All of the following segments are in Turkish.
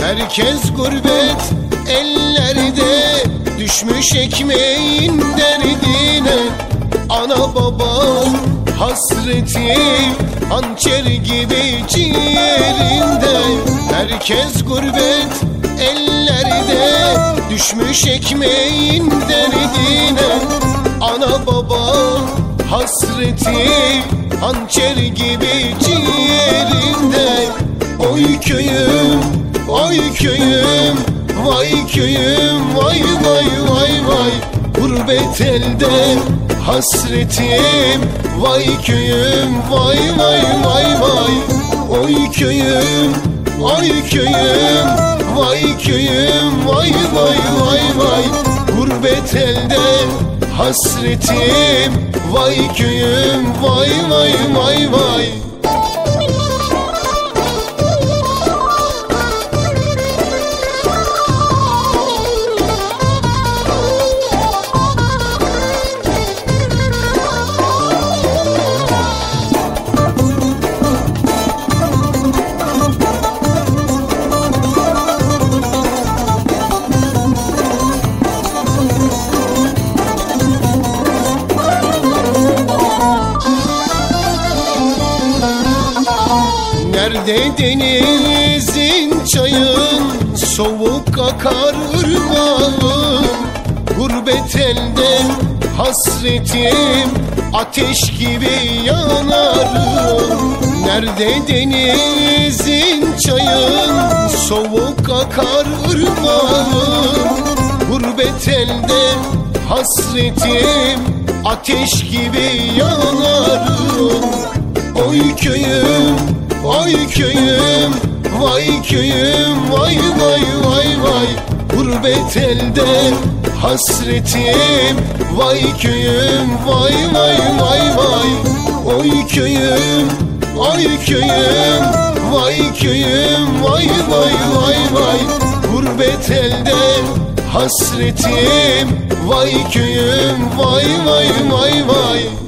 Herkes gurbet ellerde Düşmüş ekmeğin derdine. Ana baba hasreti Hançer gibi ciğerinde. Herkes gurbet ellerde Düşmüş ekmeğin derdine. Ana baba hasreti Hançer gibi ciğerinde. Oy köyüm, oy köyüm Vay köyüm, vay vay vay vay. Gurbet elde hasretim. Vay köyüm, vay vay vay vay. Oy köyüm, oy köyüm. Vay köyüm, vay vay vay vay. Gurbet elde hasretim. Vay köyüm, vay vay vay vay Nerede denizin çayın Soğuk akar ırmağın Gurbet elde hasretim. Ateş gibi yanarım Nerede denizin çayın Soğuk akar ırmağın Gurbet elde hasretim. Ateş gibi yanarım Oy köyüm, oy köyüm Vay köyüm, vay vay vay vay. Gurbet elde hasretim. Vay köyüm, vay vay vay vay. Oy köyüm, oy köyüm. Vay köyüm, vay vay vay vay. Gurbet elde hasretim. Vay köyüm, vay vay vay vay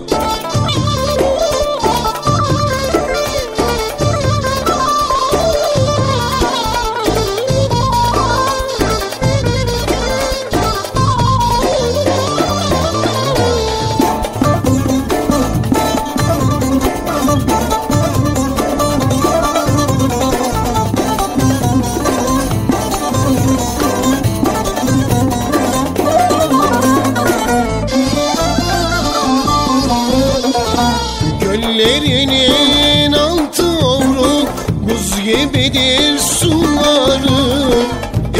Göllerinin altı ovruk Buz gibidir suları.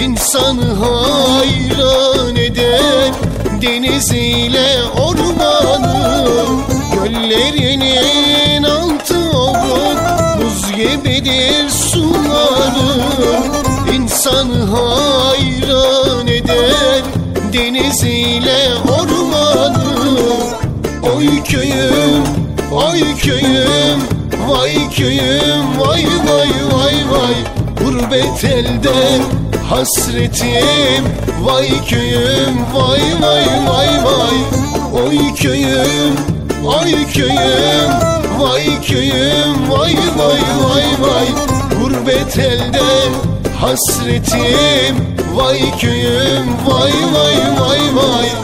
İnsanı hayran eder Deniz ile ormanı. Göllerinin altı ovruk Buz gibidir suları. İnsanı hayran eder Deniz ile ormanı. Oy köyüm, oy köyüm Vay köyüm, vay vay vay vay. Gurbet elde hasretim. Vay köyüm, vay vay vay vay. Oy köyüm, oy köyüm. Vay köyüm, vay vay vay vay. Gurbet elde hasretim. Vay köyüm, vay vay vay vay